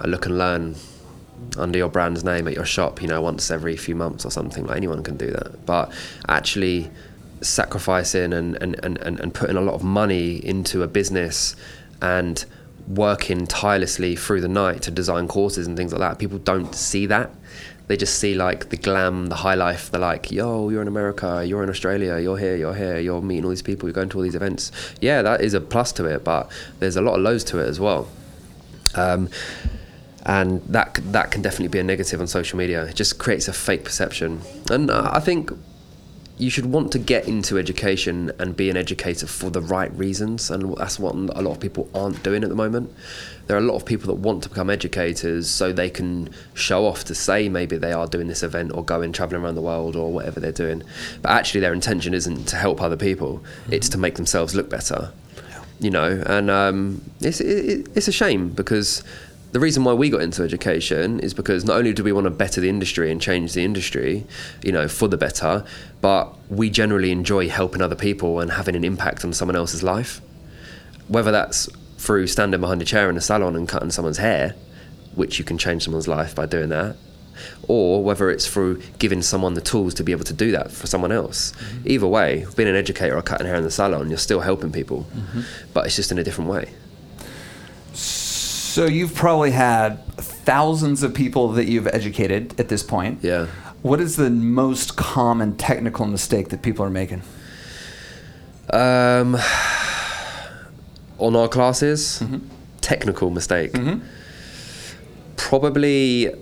a look and learn under your brand's name at your shop, you know, once every few months or something. Like anyone can do that. But actually sacrificing and, and, and, and putting a lot of money into a business and working tirelessly through the night to design courses and things like that, people don't see that. They just see like the glam, the high life. They're like, yo, you're in America, you're in Australia, you're here, you're here, you're meeting all these people, you're going to all these events. Yeah, that is a plus to it, but there's a lot of lows to it as well. Um, and that that can definitely be a negative on social media. It just creates a fake perception, and I think you should want to get into education and be an educator for the right reasons, and that's what a lot of people aren't doing at the moment. There are a lot of people that want to become educators so they can show off to say maybe they are doing this event or going traveling around the world or whatever they're doing, but actually their intention isn't to help other people; mm-hmm. it's to make themselves look better. You know, and um, it's it, it's a shame because the reason why we got into education is because not only do we want to better the industry and change the industry, you know, for the better, but we generally enjoy helping other people and having an impact on someone else's life. Whether that's through standing behind a chair in a salon and cutting someone's hair, which you can change someone's life by doing that, or whether it's through giving someone the tools to be able to do that for someone else. Mm-hmm. Either way, being an educator or cutting hair in the salon, you're still helping people, mm-hmm. but it's just in a different way. So you've probably had thousands of people that you've educated at this point. Yeah. What is the most common technical mistake that people are making? Um, on our classes, mm-hmm. technical mistake. Mm-hmm. Probably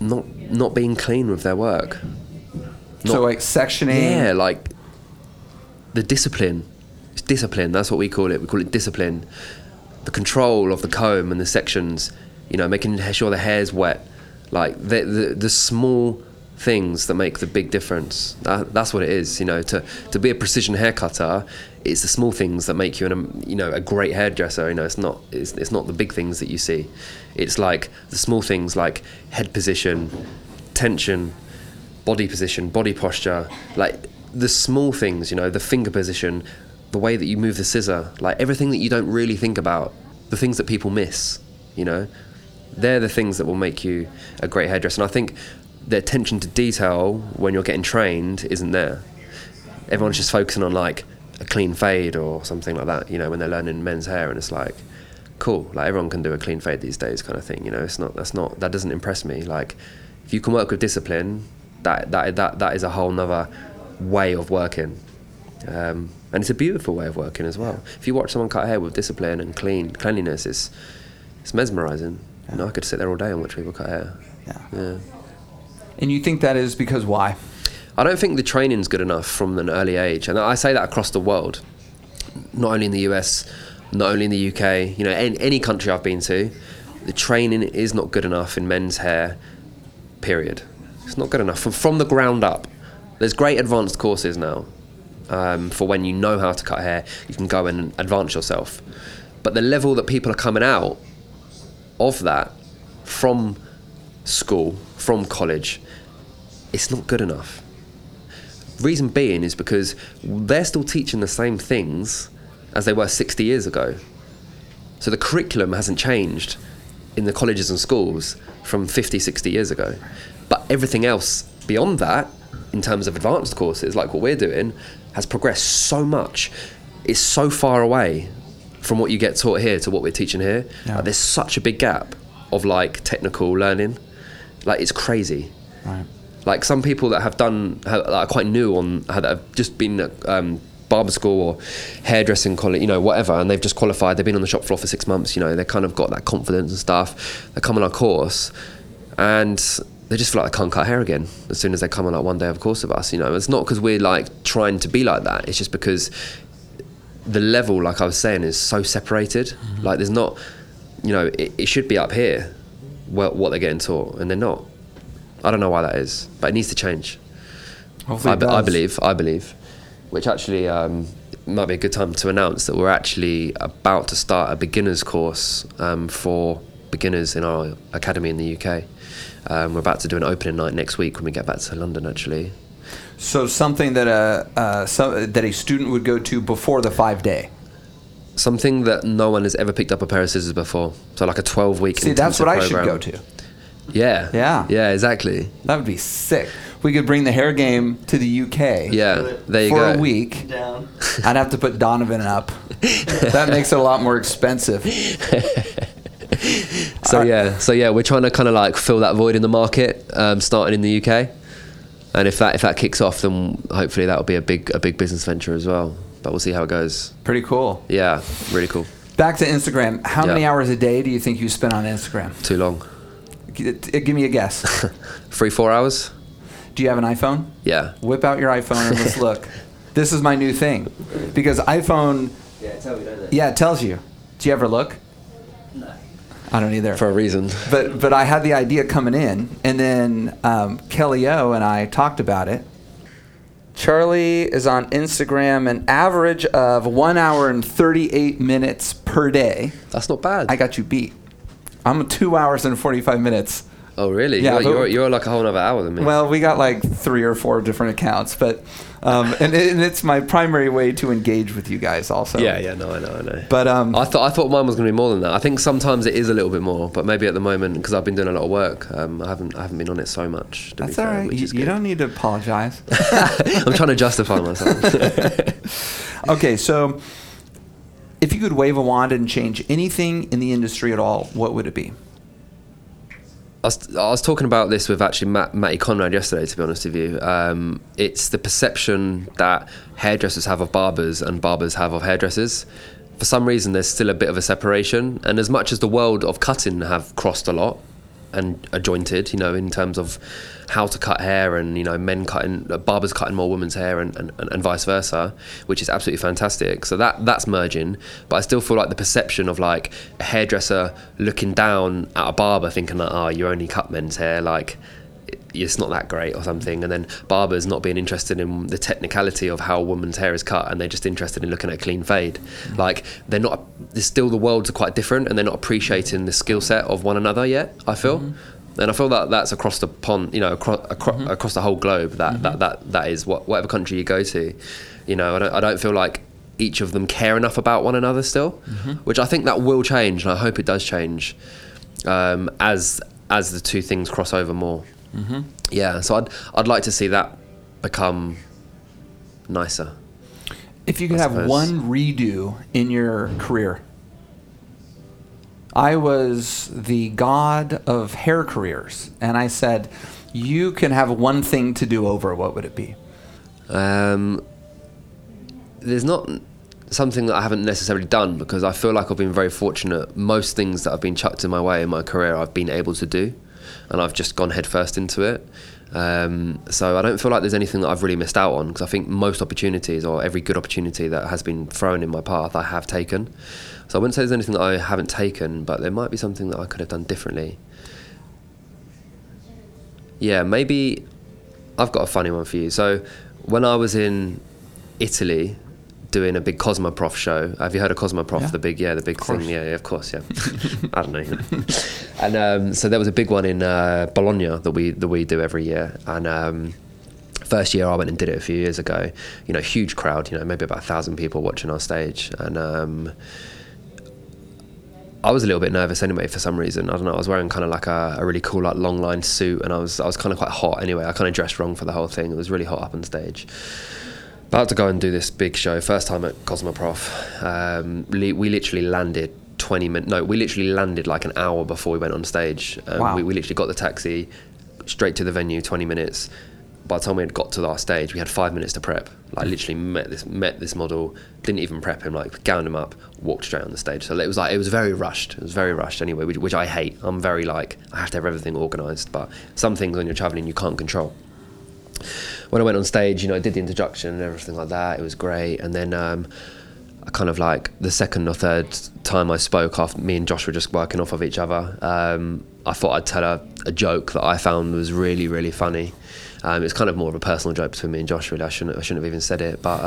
not not being clean with their work. Not, so like sectioning. Yeah, like the discipline. It's discipline. That's what we call it. We call it discipline the control of the comb and the sections, you know, making sure the hair's wet, like the the, the small things that make the big difference. That, that's what it is, you know. To to be a precision hair cutter, it's the small things that make you an um, you know a great hairdresser. You know, it's not it's, it's not the big things that you see. It's like the small things like head position, tension, body position, body posture, like the small things. You know, the finger position, the way that you move the scissor, like everything that you don't really think about, the things that people miss, you know, they're the things that will make you a great hairdresser. And I think the attention to detail when you're getting trained isn't there. Everyone's just focusing on like a clean fade or something like that, you know, when they're learning men's hair, and it's like, cool, like everyone can do a clean fade these days, kind of thing. You know, it's not that's not that doesn't impress me. Like, if you can work with discipline, that that that that is a whole nother way of working. Um, and it's a beautiful way of working as well. If you watch someone cut hair with discipline and clean cleanliness, it's it's mesmerizing. Yeah. You know, I could sit there all day and watch people cut hair. Yeah. yeah. And you think that is because why? I don't think the training's good enough from an early age, and I say that across the world, not only in the US, not only in the UK. You know, any, any country I've been to, the training is not good enough in men's hair. Period. It's not good enough from from the ground up. There's great advanced courses now um, for when you know how to cut hair, you can go and advance yourself. But the level that people are coming out of that from school, from college, it's not good enough. Reason being is because they're still teaching the same things as they were 60 years ago. So the curriculum hasn't changed in the colleges and schools from 50, 60 years ago. But everything else beyond that, in terms of advanced courses like what we're doing, has progressed so much. It's so far away from what you get taught here to what we're teaching here. Yeah. Like, there's such a big gap of like technical learning. Like it's crazy. Right. Like some people that have done are quite new on that have just been at um, barber school or hairdressing college, you know, whatever, and they've just qualified. They've been on the shop floor for six months. You know, they kind of got that confidence and stuff. They come on our course, and they just feel like they can't cut hair again as soon as they come on like one day of course of us you know it's not because we're like trying to be like that it's just because the level like i was saying is so separated mm-hmm. like there's not you know it, it, should be up here what, what they're getting taught, and they're not. I don't know why that is, but it needs to change. I, I believe. I believe. Which actually um, might be a good time to announce that we're actually about to start a beginners course um, for beginners in our academy in the UK. Um, we're about to do an opening night next week when we get back to London. Actually, So something that a uh, so, that a student would go to before the five day. something that no one has ever picked up a pair of scissors before. So like a twelve week. See, that's what I should go to. Yeah. Yeah. Yeah. Exactly. That would be sick. We could bring the hair game to the UK. Yeah. There you for go. a week. Down. I'd have to put Donovan up. that makes it a lot more expensive. So yeah, so yeah, we're trying to kind of like fill that void in the market, um, starting in the UK, and if that if that kicks off, then hopefully that will be a big a big business venture as well. But we'll see how it goes. Pretty cool. Yeah, really cool. Back to Instagram. How Yeah. many hours a day do you think you spend on Instagram? Too long. G- t- Give me a guess. Three four hours. Do you have an iPhone? Yeah. Whip out your iPhone and let's look. This is my new thing. Because iPhone, Yeah, tell me, don't it? yeah, it tells you. Do you ever look? No. I don't either. For a reason. but but I had the idea coming in, and then um, Kelly O and I talked about it. Charlie is on Instagram an average of one hour and thirty eight minutes per day. That's not bad. I got you beat. I'm two hours and forty five minutes. Oh really? Yeah, you're, you're, you're like a whole other hour than me. Well, we got like three or four different accounts, but um, and, and it's my primary way to engage with you guys also. yeah, yeah, no, I know, I know. But um, I thought I thought mine was going to be more than that. I think sometimes it is a little bit more, but maybe at the moment because I've been doing a lot of work, um, I haven't I haven't been on it so much. That's be all fair, right. You, you don't need to apologize. I'm trying to justify myself. okay, so if you could wave a wand and change anything in the industry at all, what would it be? I was, I was talking about this with actually Matt, Matty Conrad yesterday, to be honest with you. Um, it's the perception that hairdressers have of barbers and barbers have of hairdressers. For some reason, there's still a bit of a separation. And as much as the world of cutting have crossed a lot and jointed, you know, in terms of how to cut hair and, you know, men cutting, uh, barbers cutting more women's hair and, and, and vice versa, which is absolutely fantastic. So that that's merging. But I still feel like the perception of like a hairdresser looking down at a barber thinking that, oh, you only cut men's hair, like, it's not that great or something. And then barbers not being interested in the technicality of how a woman's hair is cut and they're just interested in looking at a clean fade. Mm. Like they're not there's still the worlds are quite different and they're not appreciating the skill set of one another yet i feel. Mm-hmm. And i feel that that's across the pond you know across, across, mm-hmm. across the whole globe that, mm-hmm. that that that is what whatever country you go to you know i don't, I don't feel like each of them care enough about one another still which i think that will change and i hope it does change um, as as the two things cross over more. Mm-hmm. Yeah, so I'd I'd like to see that become nicer. If you could have one redo in your career, I was the god of hair careers, and I said, you can have one thing to do over. What would it be? Um, there's not something that I haven't necessarily done because I feel like I've been very fortunate. Most things that have been chucked in my way in my career, I've been able to do, and I've just gone headfirst into it. Um, so I don't feel like there's anything that I've really missed out on because I think most opportunities or every good opportunity that has been thrown in my path, I have taken. So I wouldn't say there's anything that I haven't taken, but there might be something that I could have done differently. Yeah, maybe I've got a funny one for you. So when I was in Italy doing a big Cosmoprof show, have you heard of Cosmoprof? Yeah. The big, yeah, the big thing. Yeah, yeah, of course, yeah. I don't know. and um, so there was a big one in uh, Bologna that we that we do every year, and. Um, First year I went and did it a few years ago. You know, huge crowd. You know, maybe about a thousand people watching our stage, and um, I was a little bit nervous anyway for some reason. I don't know. I was wearing kind of like a, a really cool like long line suit, and I was I was kind of quite hot anyway. I kind of dressed wrong for the whole thing. It was really hot up on stage. About to go and do this big show. First time at Cosmoprof. Um, li- we literally landed 20 minutes. No, we literally landed like an hour before we went on stage. Um, Wow. we, we literally got the taxi straight to the venue. 20 minutes. By the time we had got to our stage, we had five minutes to prep. Like literally met this met this model, didn't even prep him. Like gowned him up, walked straight on the stage. So it was like it was very rushed. It was very rushed anyway, which, which I hate. I'm very like I have to have everything organised. But some things when you're travelling you can't control when I went on stage, you know, I did the introduction and everything like that. It was great. And then um, I kind of like the second or third time I spoke after me and Josh were just working off of each other. Um, I thought I'd tell a, a joke that I found was really really funny. Um, it's kind of more of a personal joke between me and Josh. Really, I shouldn't I shouldn't have even said it, but.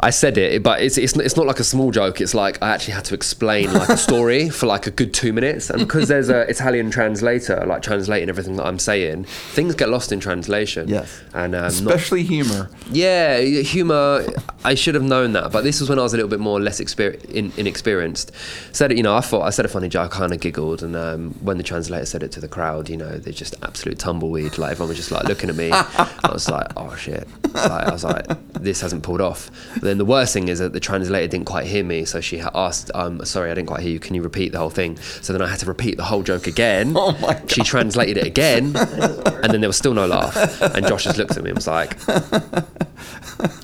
I said it, but it's, it's it's not like a small joke. It's like I actually had to explain like a story for like a good two minutes, and because there's an Italian translator like translating everything that I'm saying, things get lost in translation. Yes. and um, not- Especially humor. yeah, humor. I should have known that, but this was when I was a little bit more less exper- in, inexperienced. Said it, you know. I thought I said a funny joke. I kind of giggled, and um, when the translator said it to the crowd, you know, there's just absolute tumbleweed. Like everyone was just like looking at me. I was like, oh shit. Like, I was like, this hasn't pulled off. But then the worst thing is that the translator didn't quite hear me, so she asked, um, "Sorry, I didn't quite hear you. Can you repeat the whole thing?" So then I had to repeat the whole joke again. Oh my God. She translated it again, and then there was still no laugh. And Josh just looked at me and was like.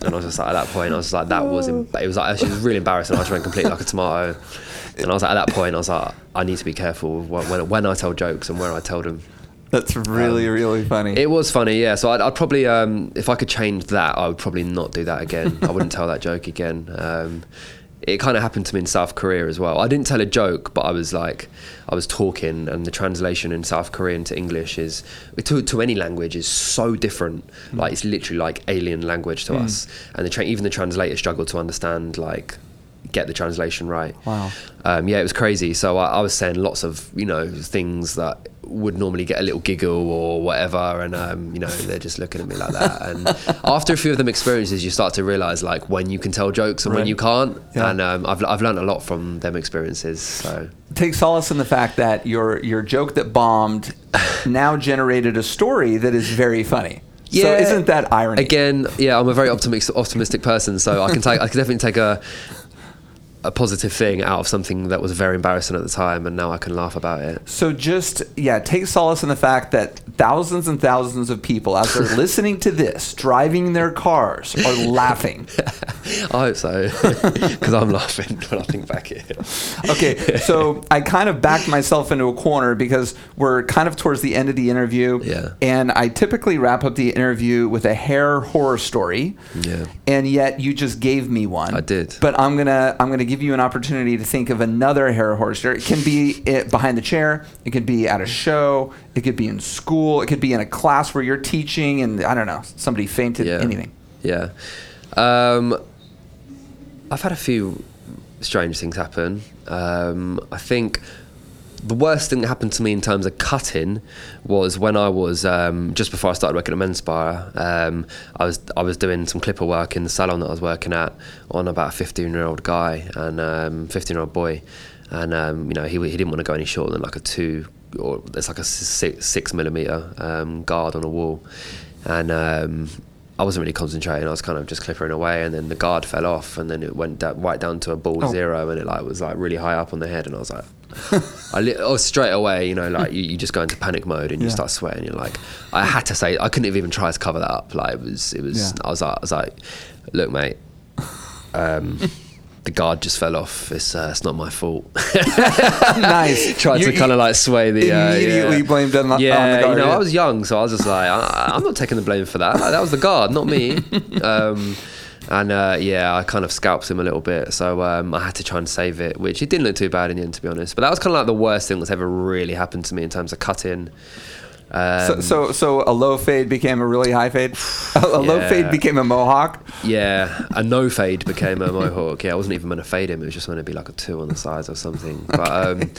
And I was just like, at that point, I was like, that was, em- it was like, she was really embarrassing. I just went completely like a tomato. And I was like, at that point, I was like, I need to be careful when, when I tell jokes and where I tell them. That's really really funny. Um, It was funny, yeah. So I'd, I'd probably, um, if I could change that, I would probably not do that again. I wouldn't tell that joke again. Um, it kind of happened to me in South Korea as well. I didn't tell a joke, but I was like, I was talking, and the translation in South Korean to English is to, to any language is so different. Like it's literally like alien language to us, and the tra- even the translator struggled to understand like get the translation right. Wow. Um, yeah, it was crazy. So I, I was saying lots of you know things that would normally get a little giggle or whatever, and um, you know they're just looking at me like that. And after a few of them experiences, you start to realize like when you can tell jokes and when you can't. Yeah. And um, I've I've learned a lot from them experiences. So Take solace in the fact that your your joke that bombed now generated a story that is very funny. So isn't that irony? Again, yeah, I'm a very optimistic optimistic person, so I can take I can definitely take a a positive thing out of something that was very embarrassing at the time, and now I can laugh about it. So just yeah, take solace in the fact that thousands and thousands of people as they're listening to this, driving their cars, are laughing. I hope so, because I'm laughing when I think back here. Okay, so I kind of backed myself into a corner because we're kind of towards the end of the interview. Yeah. And I typically wrap up the interview with a hair horror story. Yeah. And yet you just gave me one. I did. But I'm gonna I'm gonna give you an opportunity to think of another hair horror story. It can be it behind the chair. It could be at a show. It could be in school. It could be in a class where you're teaching and I don't know somebody fainted. Yeah. Anything. Yeah. Um, I've had a few strange things happen. Um, I think the worst thing that happened to me in terms of cutting was when I was um, just before I started working at Men's. Um, I was I was doing some clipper work in the salon that I was working at on about a 15 year old guy and um, 15 year old boy, and um, you know he he didn't want to go any shorter than like a two or it's like a six, six millimeter um, guard on a wall, and um, I wasn't really concentrating. I was kind of just clippering away, and then the guard fell off, and then it went da- right down to a bald Oh. zero, and it like was like really high up on the head, and I was like, li- oh straight away, you know, like you, you just go into panic mode and you Yeah. start sweating. You're like, I had to say, I couldn't have even tried to cover that up. Like it was, it was. Yeah. I was like, I was like, look, mate. Um, the guard just fell off. It's uh, it's not my fault. nice. Tried You- to kind of like sway the uh, Immediately yeah. blamed on the- on the yeah, guard, you know, yeah. I was young, so I was just like, I, I'm not taking the blame for that. Like, that was the guard, not me. um, and uh, yeah, I kind of scalped him a little bit, so um, I had to try and save it, which it didn't look too bad in the end, to be honest. But that was kind of like the worst thing that's ever really happened to me in terms of cutting. Um, So, so, so a low fade became a really high fade. A, a low fade became a mohawk. Yeah, a no fade became a mohawk. Yeah, I wasn't even going to fade him. It was just going to be like a two on the sides or something. But um,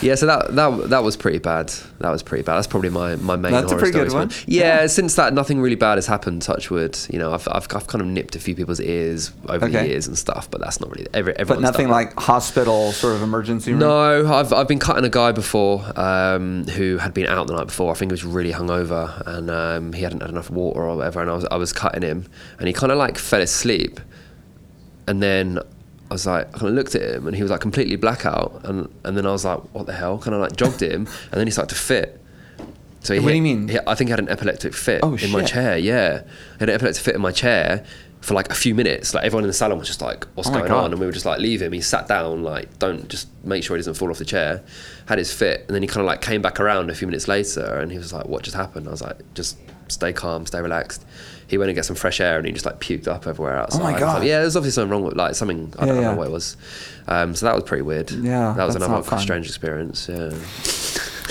yeah, so that that that was pretty bad. That was pretty bad. That's probably my, my main. That's a pretty good one. Yeah, since that, nothing really bad has happened. Touch wood. You know, I've, I've, I've kind of nipped a few people's ears over the years and stuff, but that's not really every. But nothing done like hospital sort of emergency room. No, I've, I've been cutting a guy before um, who had been out the night before. I think was really hungover and um, he hadn't had enough water or whatever. And I was I was cutting him and he kind of like fell asleep. And then I was like, I kind of looked at him and he was like completely blackout. And and then I was like, what the hell? Kind of like jogged him and then he started to fit. So he What do you mean? he- I think he had an epileptic fit Oh, in my chair. Yeah, I had an epileptic fit in my chair for like a few minutes. Like everyone in the salon was just like, "What's Oh going on?" And we were just like, "Leave him." He sat down, like, "Don't just make sure he doesn't fall off the chair." Had his fit, and then he kind of like came back around a few minutes later, and he was like, "What just happened?" I was like, "Just stay calm, stay relaxed." He went and get some fresh air, and he just like puked up everywhere outside. Oh my I was like, God. yeah, there's obviously something wrong with like something. I Yeah, don't yeah. know what it was. Um, so that was pretty weird. Yeah, that was another strange experience. Yeah.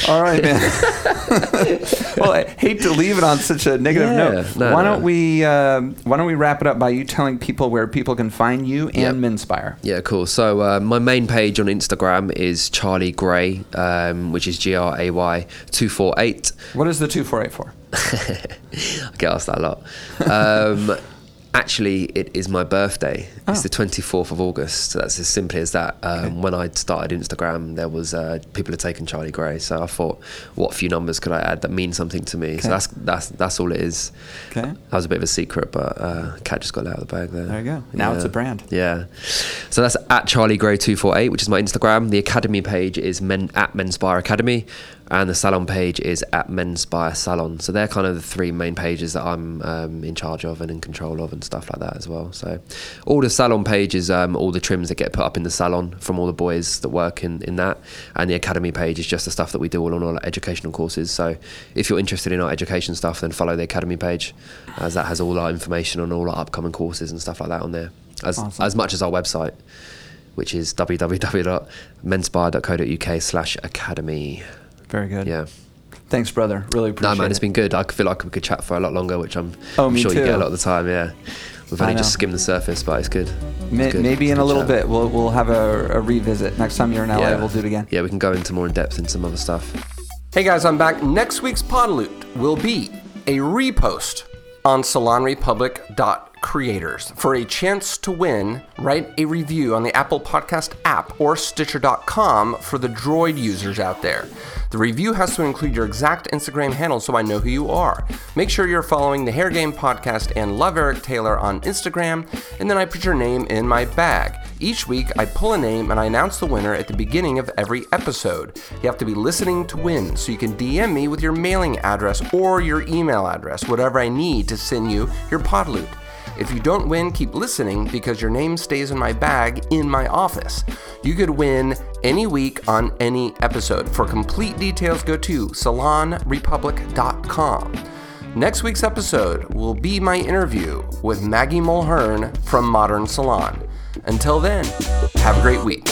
All right, man. well, I hate to leave it on such a negative Yeah, note. no, why no. don't we um, Why don't we wrap it up by you telling people where people can find you and Yep. Menspire? Yeah, cool. So uh, my main page on Instagram is Charlie Gray, um, which is G R A Y two four eight. What is the two four eight for? I get asked that a lot. Um, actually, it is my birthday. It's Oh. the twenty fourth of August. So that's as simply as that. Um, When I started Instagram, there was uh, people had taken Charlie Gray, so I thought, what few numbers could I add that mean something to me? Okay. So that's that's that's all it is. Okay. That was a bit of a secret, but uh, Cat just got out of the bag there. There you go. Now it's a brand. Yeah. So that's at Charlie Gray two four eight, which is my Instagram. The academy page is men at Menspire Academy, and the salon page is at Menspire Salon. So they're kind of the three main pages that I'm um, in charge of and in control of and stuff like that as well. So all the salon page is um, all the trims that get put up in the salon from all the boys that work in, in that, and the academy page is just the stuff that we do all on all our educational courses. So if you're interested in our education stuff, then follow the academy page, as that has all our information on all our upcoming courses and stuff like that on there, as Awesome. as much as our website, which is www.menspire.co.uk slash academy. Very good. Yeah. Thanks, brother. Really appreciate No, man, it. it's been good. I feel like we could chat for a lot longer, which I'm, Oh, I'm me sure you get a lot of the time. Yeah. We've only just skimmed the surface, but it's good. It's May- good. Maybe It's in a little chat. bit we'll we'll have a, a revisit. Next time you're in LA, Yeah. we'll do it again. Yeah, we can go into more in depth in some other stuff. Hey guys, I'm back. Next week's Podloot will be a repost on salonrepublic.creators. For a chance to win, write a review on the Apple Podcast app or Stitcher.com for the Droid users out there. The review has to include your exact Instagram handle so I know who you are. Make sure you're following the Hair Game Podcast and Love Eric Taylor on Instagram, and then I put your name in my bag. Each week, I pull a name and I announce the winner at the beginning of every episode. You have to be listening to win, so you can DM me with your mailing address or your email address, whatever I need to send you your podloot. If you don't win, keep listening because your name stays in my bag in my office. You could win any week on any episode. For complete details, go to salonrepublic.com. Next week's episode will be my interview with Maggie Mulhern from Modern Salon. Until then, have a great week.